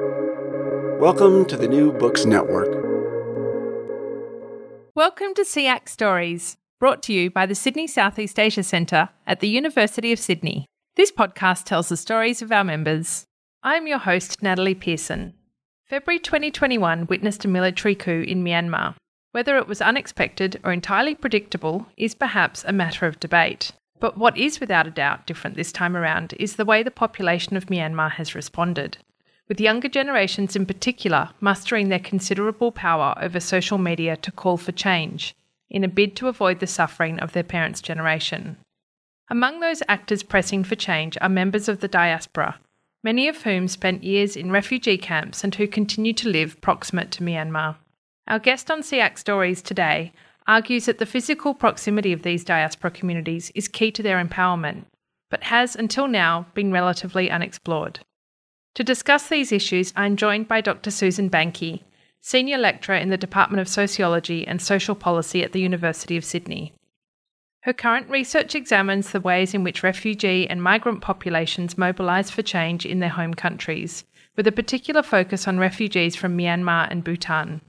Welcome to the New Books Network. Welcome to SEAC Stories, brought to you by the Sydney Southeast Asia Centre at the University of Sydney. This podcast tells the stories of our members. I'm your host, Natalie Pearson. February 2021 witnessed a military coup in Myanmar. Whether it was unexpected or entirely predictable is perhaps a matter of debate. But what is without a doubt different this time around is the way the population of Myanmar has responded, with younger generations in particular mustering their considerable power over social media to call for change, in a bid to avoid the suffering of their parents' generation. Among those actors pressing for change are members of the diaspora, many of whom spent years in refugee camps and who continue to live proximate to Myanmar. Our guest on SEAC Stories today argues that the physical proximity of these diaspora communities is key to their empowerment, but has until now been relatively unexplored. To discuss these issues, I'm joined by Dr. Susan Banki, Senior Lecturer in the Department of Sociology and Social Policy at the University of Sydney. Her current research examines the ways in which refugee and migrant populations mobilise for change in their home countries, with a particular focus on refugees from Myanmar and Bhutan.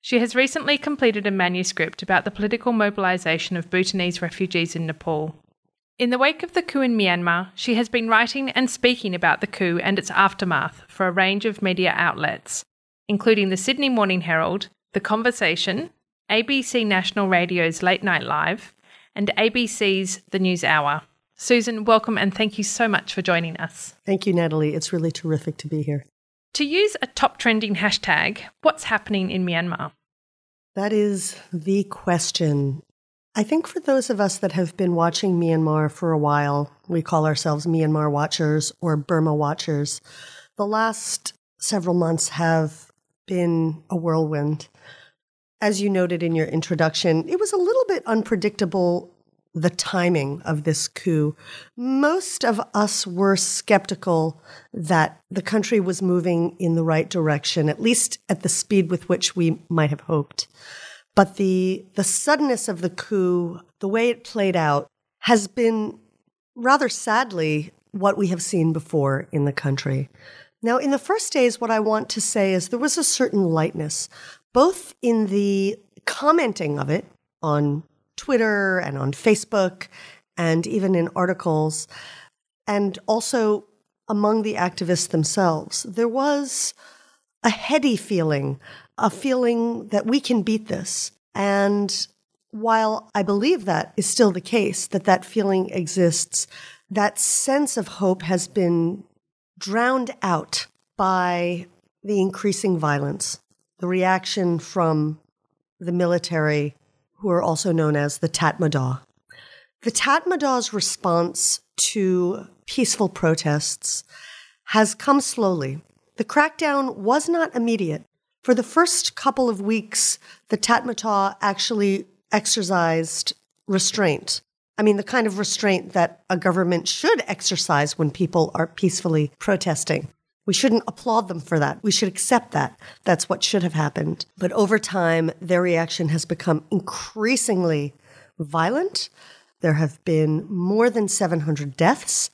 She has recently completed a manuscript about the political mobilisation of Bhutanese refugees in Nepal. In the wake of the coup in Myanmar, she has been writing and speaking about the coup and its aftermath for a range of media outlets, including the Sydney Morning Herald, The Conversation, ABC National Radio's Late Night Live, and ABC's The News Hour. Susan, welcome and thank you so much for joining us. Thank you, Natalie. It's really terrific to be here. To use a top trending hashtag, what's happening in Myanmar? That is the question. I think for those of us that have been watching Myanmar for a while, we call ourselves Myanmar watchers or Burma watchers. The last several months have been a whirlwind. As you noted in your introduction, it was a little bit unpredictable the timing of this coup. Most of us were skeptical that the country was moving in the right direction, at least at the speed with which we might have hoped. But the, the suddenness of the coup, the way it played out, has been rather sadly what we have seen before in the country. Now, in the first days, what I want to say is there was a certain lightness, both in the commenting of it on Twitter and on Facebook and even in articles, and also among the activists themselves. There was a heady feeling, a feeling that we can beat this. And while I believe that is still the case, that that feeling exists, that sense of hope has been drowned out by the increasing violence, the reaction from the military who are also known as the Tatmadaw. The Tatmadaw's response to peaceful protests has come slowly. The crackdown was not immediate. For the first couple of weeks, the Tatmadaw actually exercised restraint. I mean, the kind of restraint that a government should exercise when people are peacefully protesting. We shouldn't applaud them for that. We should accept that. That's what should have happened. But over time, their reaction has become increasingly violent. There have been more than 700 deaths.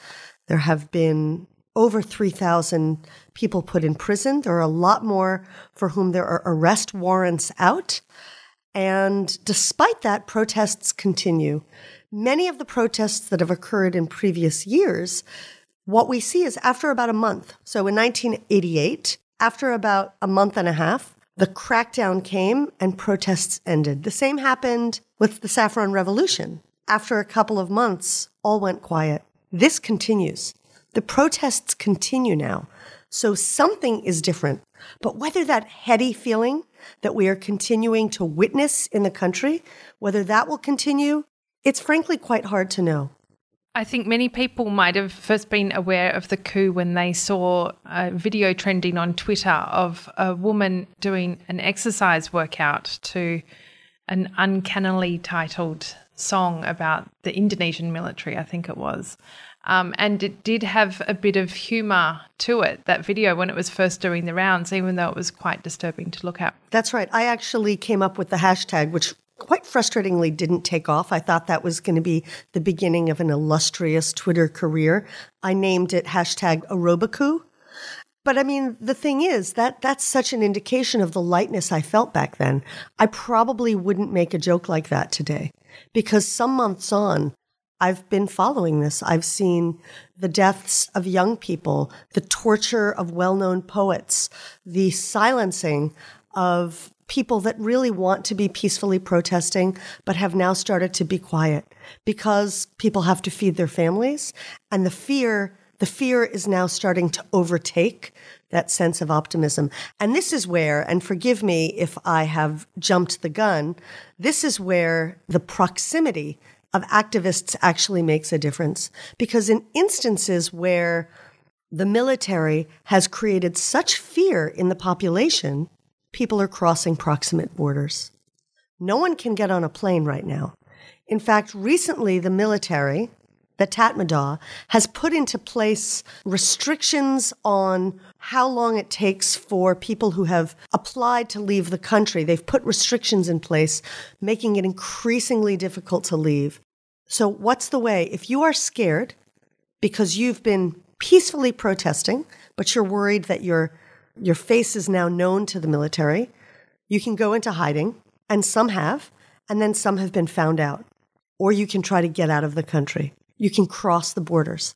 There have been over 3,000 people put in prison. There are a lot more for whom there are arrest warrants out. And despite that, protests continue. Many of the protests that have occurred in previous years what we see is after about a month, so in 1988, after about a month and a half, the crackdown came and protests ended. The same happened with the Saffron Revolution. After a couple of months, all went quiet. This continues. The protests continue now. So something is different. But whether that heady feeling that we are continuing to witness in the country, whether that will continue, it's frankly quite hard to know. I think many people might have first been aware of the coup when they saw a video trending on Twitter of a woman doing an exercise workout to an uncannily titled song about the Indonesian military, I think it was. Um, and it did have a bit of humour to it, that video, when it was first doing the rounds, even though it was quite disturbing to look at. That's right. I actually came up with the hashtag, which quite frustratingly didn't take off. I thought that was going to be the beginning of an illustrious Twitter career. I named it hashtag aerobicoup. But I mean, the thing is that that's such an indication of the lightness I felt back then. I probably wouldn't make a joke like that today because some months on, I've been following this. I've seen the deaths of young people, the torture of well known poets, the silencing of people that really want to be peacefully protesting, but have now started to be quiet because people have to feed their families. And the fear, the fear is now starting to overtake that sense of optimism. And this is where, and forgive me if I have jumped the gun, this is where the proximity of activists actually makes a difference. Because in instances where the military has created such fear in the population, people are crossing proximate borders. No one can get on a plane right now. In fact, recently the military, the Tatmadaw, has put into place restrictions on how long it takes for people who have applied to leave the country. They've put restrictions in place, making it increasingly difficult to leave. So, what's the way? If you are scared because you've been peacefully protesting, but you're worried that your, your face is now known to the military, you can go into hiding, and some have, and then some have been found out. Or you can try to get out of the country. You can cross the borders.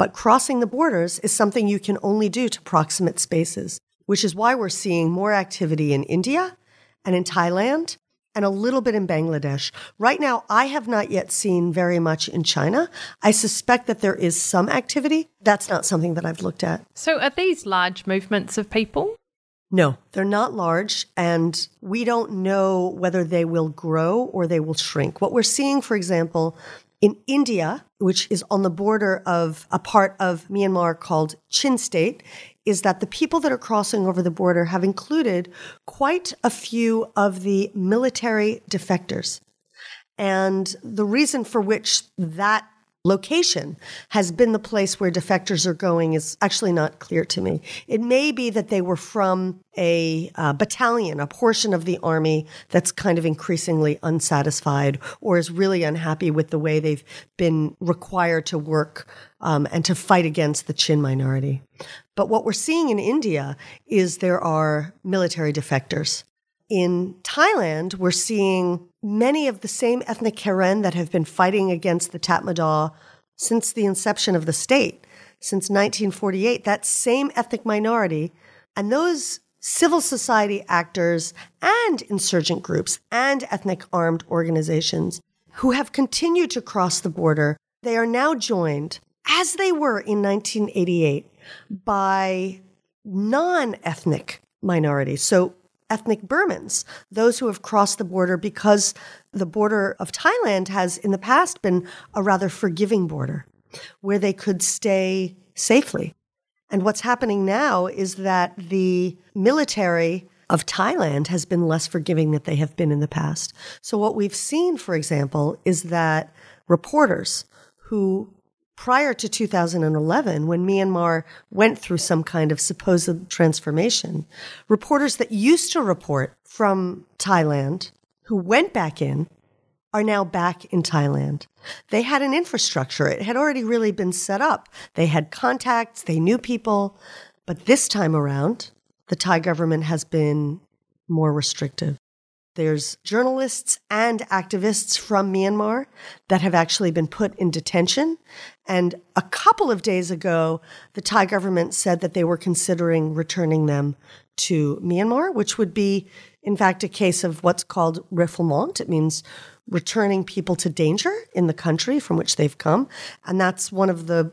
But crossing the borders is something you can only do to proximate spaces, which is why we're seeing more activity in India and in Thailand and a little bit in Bangladesh. Right now, I have not yet seen very much in China. I suspect that there is some activity. That's not something that I've looked at. So, are these large movements of people? No, they're not large, and we don't know whether they will grow or they will shrink. What we're seeing, for example, in India, which is on the border of a part of Myanmar called Chin State, is that the people that are crossing over the border have included quite a few of the military defectors. And the reason for which that location has been the place where defectors are going is actually not clear to me. It may be that they were from a uh, battalion, a portion of the army that's kind of increasingly unsatisfied or is really unhappy with the way they've been required to work um, and to fight against the Chin minority. But what we're seeing in India is there are military defectors. In Thailand, we're seeing many of the same ethnic Karen that have been fighting against the Tatmadaw since the inception of the state, since 1948. That same ethnic minority and those civil society actors and insurgent groups and ethnic armed organizations who have continued to cross the border, they are now joined, as they were in 1988, by non ethnic minorities. So ethnic Burmans, those who have crossed the border because the border of Thailand has in the past been a rather forgiving border where they could stay safely. And what's happening now is that the military of Thailand has been less forgiving than they have been in the past. So, what we've seen, for example, is that reporters who prior to 2011, when Myanmar went through some kind of supposed transformation, reporters that used to report from Thailand who went back in are now back in Thailand. They had an infrastructure. It had already really been set up. They had contacts, they knew people. But this time around, the Thai government has been more restrictive. There's journalists and activists from Myanmar that have actually been put in detention. And a couple of days ago, the Thai government said that they were considering returning them to Myanmar, which would be, in fact, a case of what's called refoulement. It means returning people to danger in the country from which they've come. And that's one of the,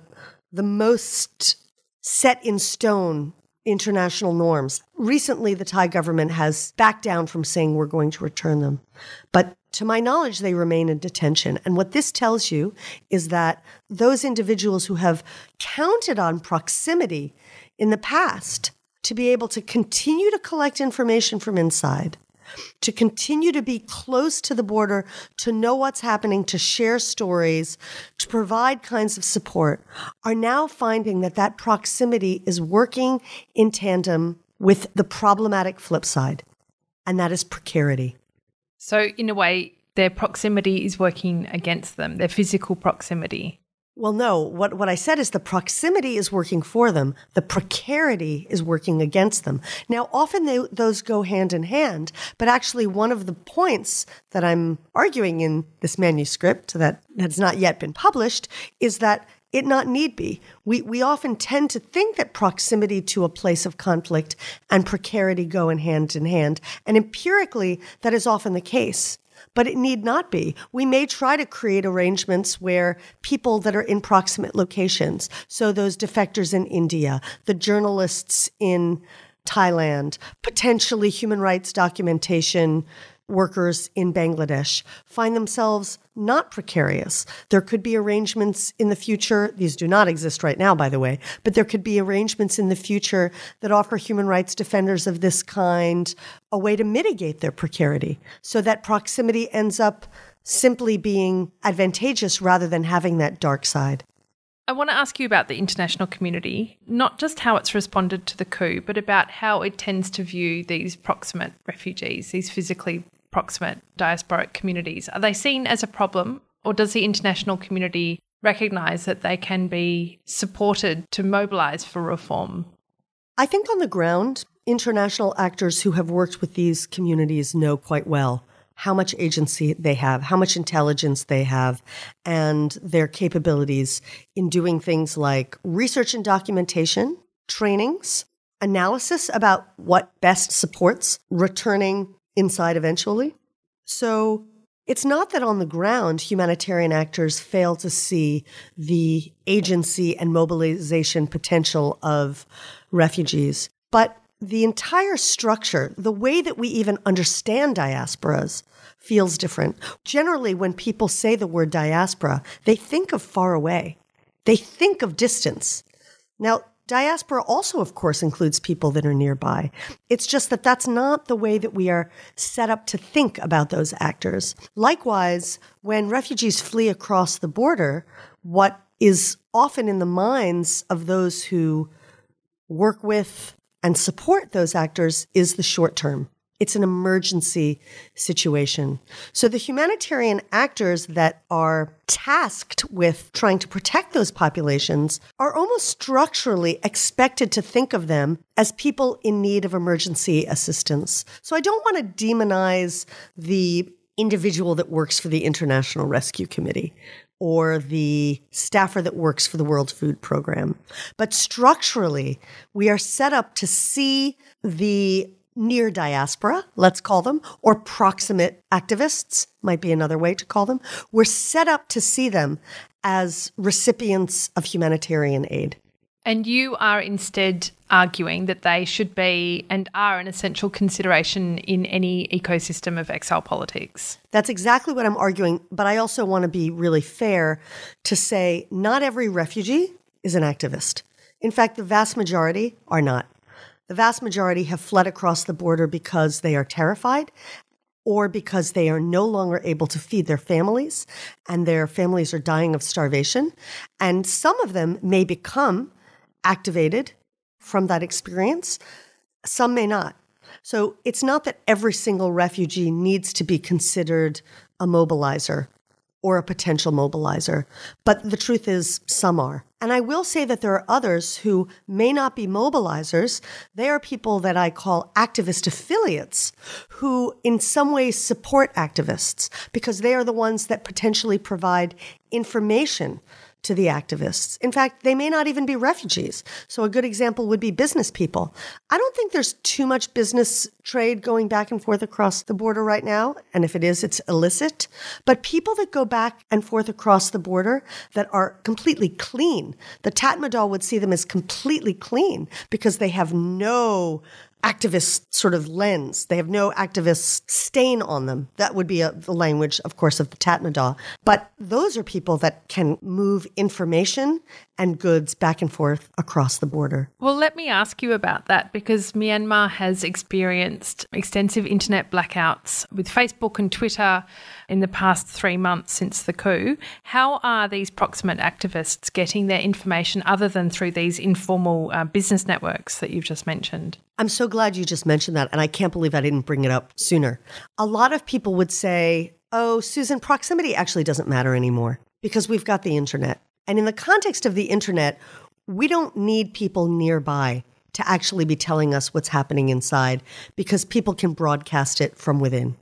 the most set in stone international norms. Recently, the Thai government has backed down from saying we're going to return them. But to my knowledge, they remain in detention. And what this tells you is that those individuals who have counted on proximity in the past to be able to continue to collect information from inside to continue to be close to the border, to know what's happening, to share stories, to provide kinds of support, are now finding that that proximity is working in tandem with the problematic flip side, and that is precarity. So, in a way, their proximity is working against them, their physical proximity. Well, no. What what I said is the proximity is working for them. The precarity is working against them. Now, often they, those go hand in hand, but actually, one of the points that I'm arguing in this manuscript that has not yet been published is that it not need be. We we often tend to think that proximity to a place of conflict and precarity go in hand in hand, and empirically, that is often the case but it need not be. We may try to create arrangements where people that are in proximate locations, so those defectors in India, the journalists in Thailand, potentially human rights documentation workers in Bangladesh find themselves not precarious. There could be arrangements in the future, these do not exist right now, by the way, but there could be arrangements in the future that offer human rights defenders of this kind a way to mitigate their precarity so that proximity ends up simply being advantageous rather than having that dark side. I want to ask you about the international community, not just how it's responded to the coup, but about how it tends to view these proximate refugees, these physically proximate diasporic communities? Are they seen as a problem, or does the international community recognise that they can be supported to mobilise for reform? I think on the ground, international actors who have worked with these communities know quite well how much agency they have, how much intelligence they have, and their capabilities in doing things like research and documentation, trainings, analysis about what best supports returning inside eventually. So it's not that on the ground humanitarian actors fail to see the agency and mobilization potential of refugees, but the entire structure, the way that we even understand diasporas, feels different. Generally, when people say the word diaspora, they think of far away, they think of distance. Now, Diaspora also, of course, includes people that are nearby. It's just that that's not the way that we are set up to think about those actors. Likewise, when refugees flee across the border, what is often in the minds of those who work with and support those actors is the short term. It's an emergency situation. So the humanitarian actors that are tasked with trying to protect those populations are almost structurally expected to think of them as people in need of emergency assistance. So I don't want to demonize the individual that works for the International Rescue Committee or the staffer that works for the World Food Program. But structurally, we are set up to see the near diaspora, let's call them, or proximate activists, might be another way to call them, we're set up to see them as recipients of humanitarian aid. And you are instead arguing that they should be and are an essential consideration in any ecosystem of exile politics. That's exactly what I'm arguing. But I also want to be really fair to say not every refugee is an activist. In fact, the vast majority are not. The vast majority have fled across the border because they are terrified or because they are no longer able to feed their families and their families are dying of starvation. And some of them may become activated from that experience, some may not. So it's not that every single refugee needs to be considered a mobilizer or a potential mobilizer. But the truth is, some are. And I will say that there are others who may not be mobilizers. They are people that I call activist affiliates who, in some ways, support activists because they are the ones that potentially provide information to the activists. In fact, they may not even be refugees. So, a good example would be business people. I don't think there's too much business trade going back and forth across the border right now. And if it is, it's illicit. But people that go back and forth across the border that are completely clean, the Tatmadaw would see them as completely clean because they have no activist sort of lens. They have no activist stain on them. That would be a, the language, of course, of the Tatmadaw. But those are people that can move information and goods back and forth across the border. Well, let me ask you about that because Myanmar has experienced extensive internet blackouts with Facebook and Twitter in the past three months since the coup. How are these proximate activists getting their information other than through these informal uh, business networks that you've just mentioned? I'm so glad you just mentioned that, and I can't believe I didn't bring it up sooner. A lot of people would say, oh, Susan, proximity actually doesn't matter anymore because we've got the internet. And in the context of the internet, we don't need people nearby to actually be telling us what's happening inside because people can broadcast it from within.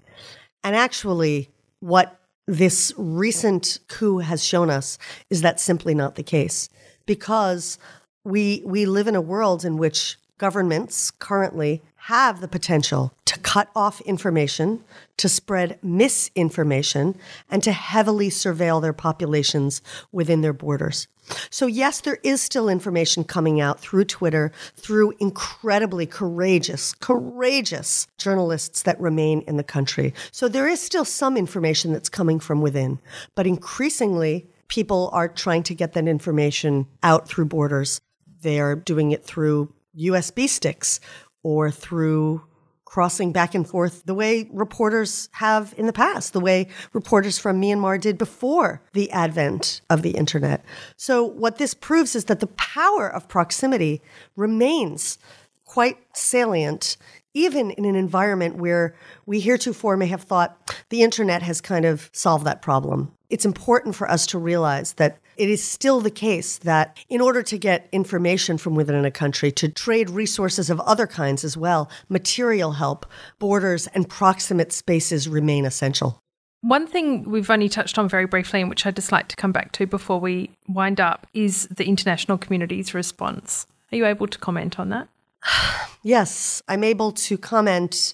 And actually, what this recent coup has shown us is that simply not the case because we we live in a world in which governments currently have the potential to cut off information, to spread misinformation, and to heavily surveil their populations within their borders. So, yes, there is still information coming out through Twitter, through incredibly courageous, courageous journalists that remain in the country. So, there is still some information that's coming from within. But increasingly, people are trying to get that information out through borders. They are doing it through USB sticks or through crossing back and forth the way reporters have in the past, the way reporters from Myanmar did before the advent of the internet. So, what this proves is that the power of proximity remains quite salient, even in an environment where we heretofore may have thought the internet has kind of solved that problem. It's important for us to realize that it is still the case that in order to get information from within a country, to trade resources of other kinds as well, material help, borders, and proximate spaces remain essential. One thing we've only touched on very briefly, and which I'd just like to come back to before we wind up, is the international community's response. Are you able to comment on that? Yes, I'm able to comment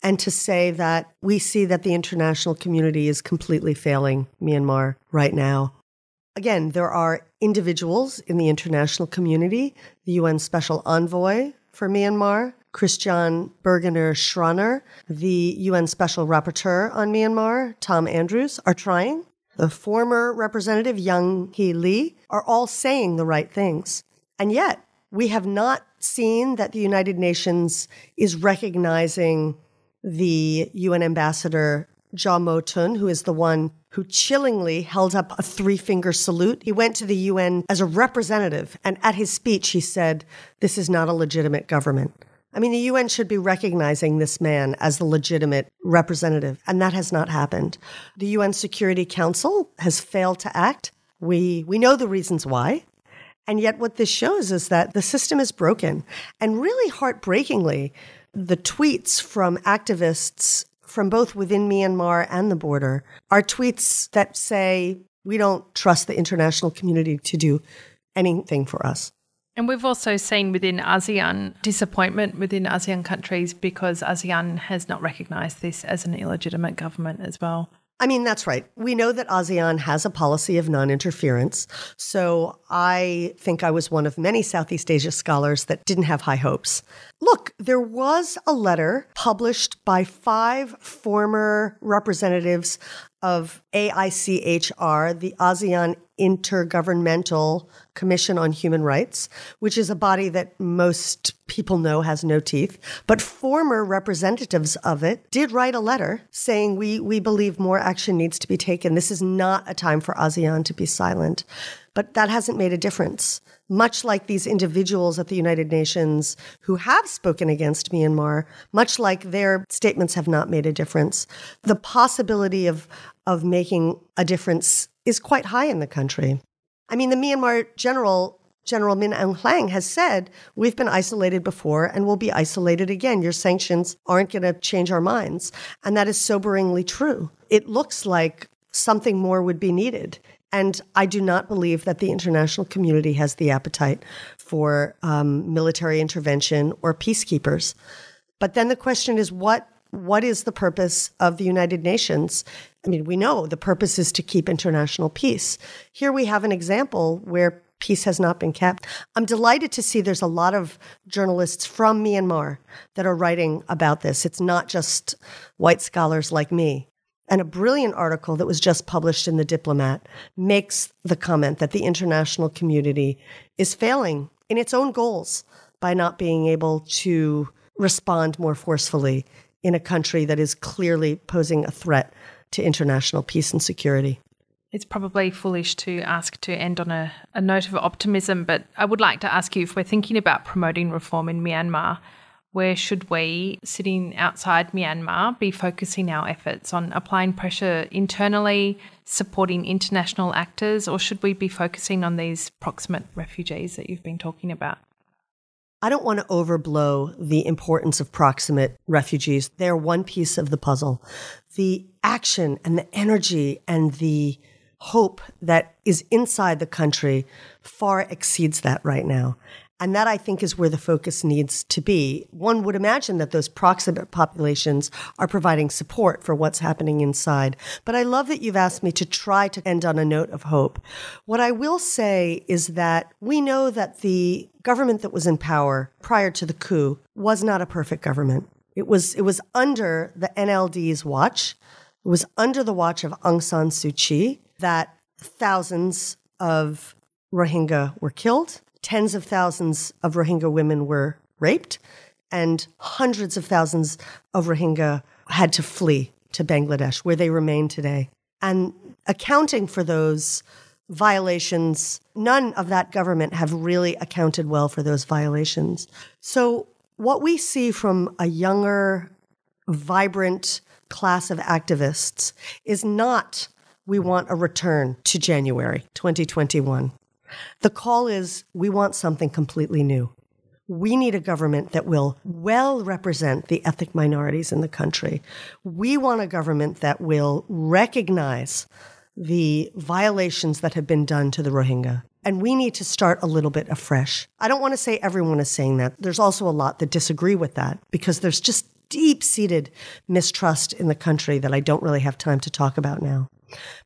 and to say that we see that the international community is completely failing Myanmar right now. Again, there are individuals in the international community, the UN Special Envoy for Myanmar, Christine Burgener Schraner, the UN Special Rapporteur on Myanmar, Tom Andrews, are trying. The former representative, Yanghee Lee, are all saying the right things. And yet, we have not seen that the United Nations is recognizing the UN ambassador Kyaw Moe Tun, who is the one who chillingly held up a three finger salute. He went to the UN as a representative, and at his speech, he said, This is not a legitimate government. I mean, the UN should be recognizing this man as the legitimate representative, and that has not happened. The UN Security Council has failed to act. We, we know the reasons why. And yet, what this shows is that the system is broken. And really heartbreakingly, the tweets from activists from both within Myanmar and the border are tweets that say, we don't trust the international community to do anything for us. And we've also seen within ASEAN disappointment within ASEAN countries because ASEAN has not recognised this as an illegitimate government as well. I mean, that's right. We know that ASEAN has a policy of non interference. So I think I was one of many Southeast Asia scholars that didn't have high hopes. Look, there was a letter published by five former representatives of AICHR, the ASEAN Intergovernmental Commission on Human Rights, which is a body that most people know has no teeth. But former representatives of it did write a letter saying, we, we believe more action needs to be taken. This is not a time for ASEAN to be silent. But that hasn't made a difference. Much like these individuals at the United Nations who have spoken against Myanmar, much like their statements have not made a difference, the possibility of, of making a difference is quite high in the country. I mean, the Myanmar general, General Min Aung Hlaing, has said, We've been isolated before and will be isolated again. Your sanctions aren't going to change our minds. And that is soberingly true. It looks like something more would be needed. And I do not believe that the international community has the appetite for um, military intervention or peacekeepers. But then the question is what what is the purpose of the United Nations? I mean, we know the purpose is to keep international peace. Here we have an example where peace has not been kept. I'm delighted to see there's a lot of journalists from Myanmar that are writing about this. It's not just white scholars like me. And a brilliant article that was just published in The Diplomat makes the comment that the international community is failing in its own goals by not being able to respond more forcefully in a country that is clearly posing a threat to international peace and security. It's probably foolish to ask to end on a, a note of optimism, but I would like to ask you if we're thinking about promoting reform in Myanmar, where should we, sitting outside Myanmar, be focusing our efforts on applying pressure internally, supporting international actors, or should we be focusing on these proximate refugees that you've been talking about? I don't want to overblow the importance of proximate refugees. They're one piece of the puzzle. The action and the energy and the hope that is inside the country far exceeds that right now. And that I think is where the focus needs to be. One would imagine that those proximate populations are providing support for what's happening inside. But I love that you've asked me to try to end on a note of hope. What I will say is that we know that the government that was in power prior to the coup was not a perfect government. It was, it was under the NLD's watch. It was under the watch of Aung San Suu Kyi that thousands of Rohingya were killed tens of thousands of Rohingya women were raped, and hundreds of thousands of Rohingya had to flee to Bangladesh, where they remain today. And accounting for those violations, none of that government have really accounted well for those violations. So, what we see from a younger, vibrant class of activists is not we want a return to January 2021. The call is we want something completely new. We need a government that will well represent the ethnic minorities in the country. We want a government that will recognize the violations that have been done to the Rohingya. And we need to start a little bit afresh. I don't want to say everyone is saying that. There's also a lot that disagree with that because there's just deep seated mistrust in the country that I don't really have time to talk about now.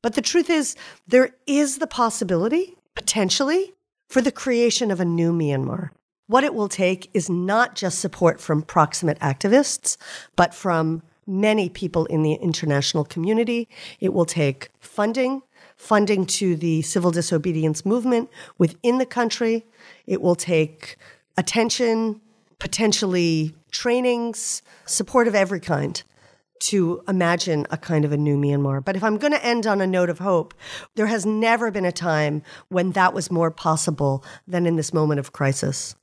But the truth is, there is the possibility potentially for the creation of a new Myanmar. What it will take is not just support from proximate activists, but from many people in the international community. It will take funding, funding to the civil disobedience movement within the country. It will take attention, potentially trainings, support of every kind to imagine a kind of a new Myanmar. But if I'm going to end on a note of hope, there has never been a time when that was more possible than in this moment of crisis.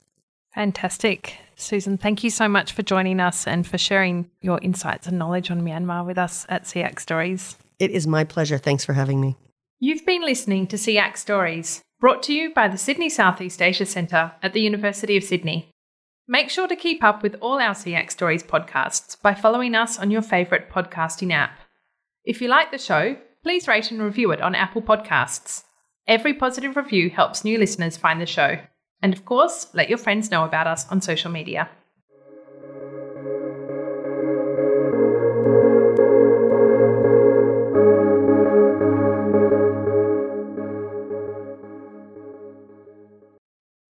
Fantastic. Susan, thank you so much for joining us and for sharing your insights and knowledge on Myanmar with us at SEAC Stories. It is my pleasure. Thanks for having me. You've been listening to SEAC Stories, brought to you by the Sydney Southeast Asia Centre at the University of Sydney. Make sure to keep up with all our SEAC Stories podcasts by following us on your favourite podcasting app. If you like the show, please rate and review it on Apple Podcasts. Every positive review helps new listeners find the show. And of course, let your friends know about us on social media.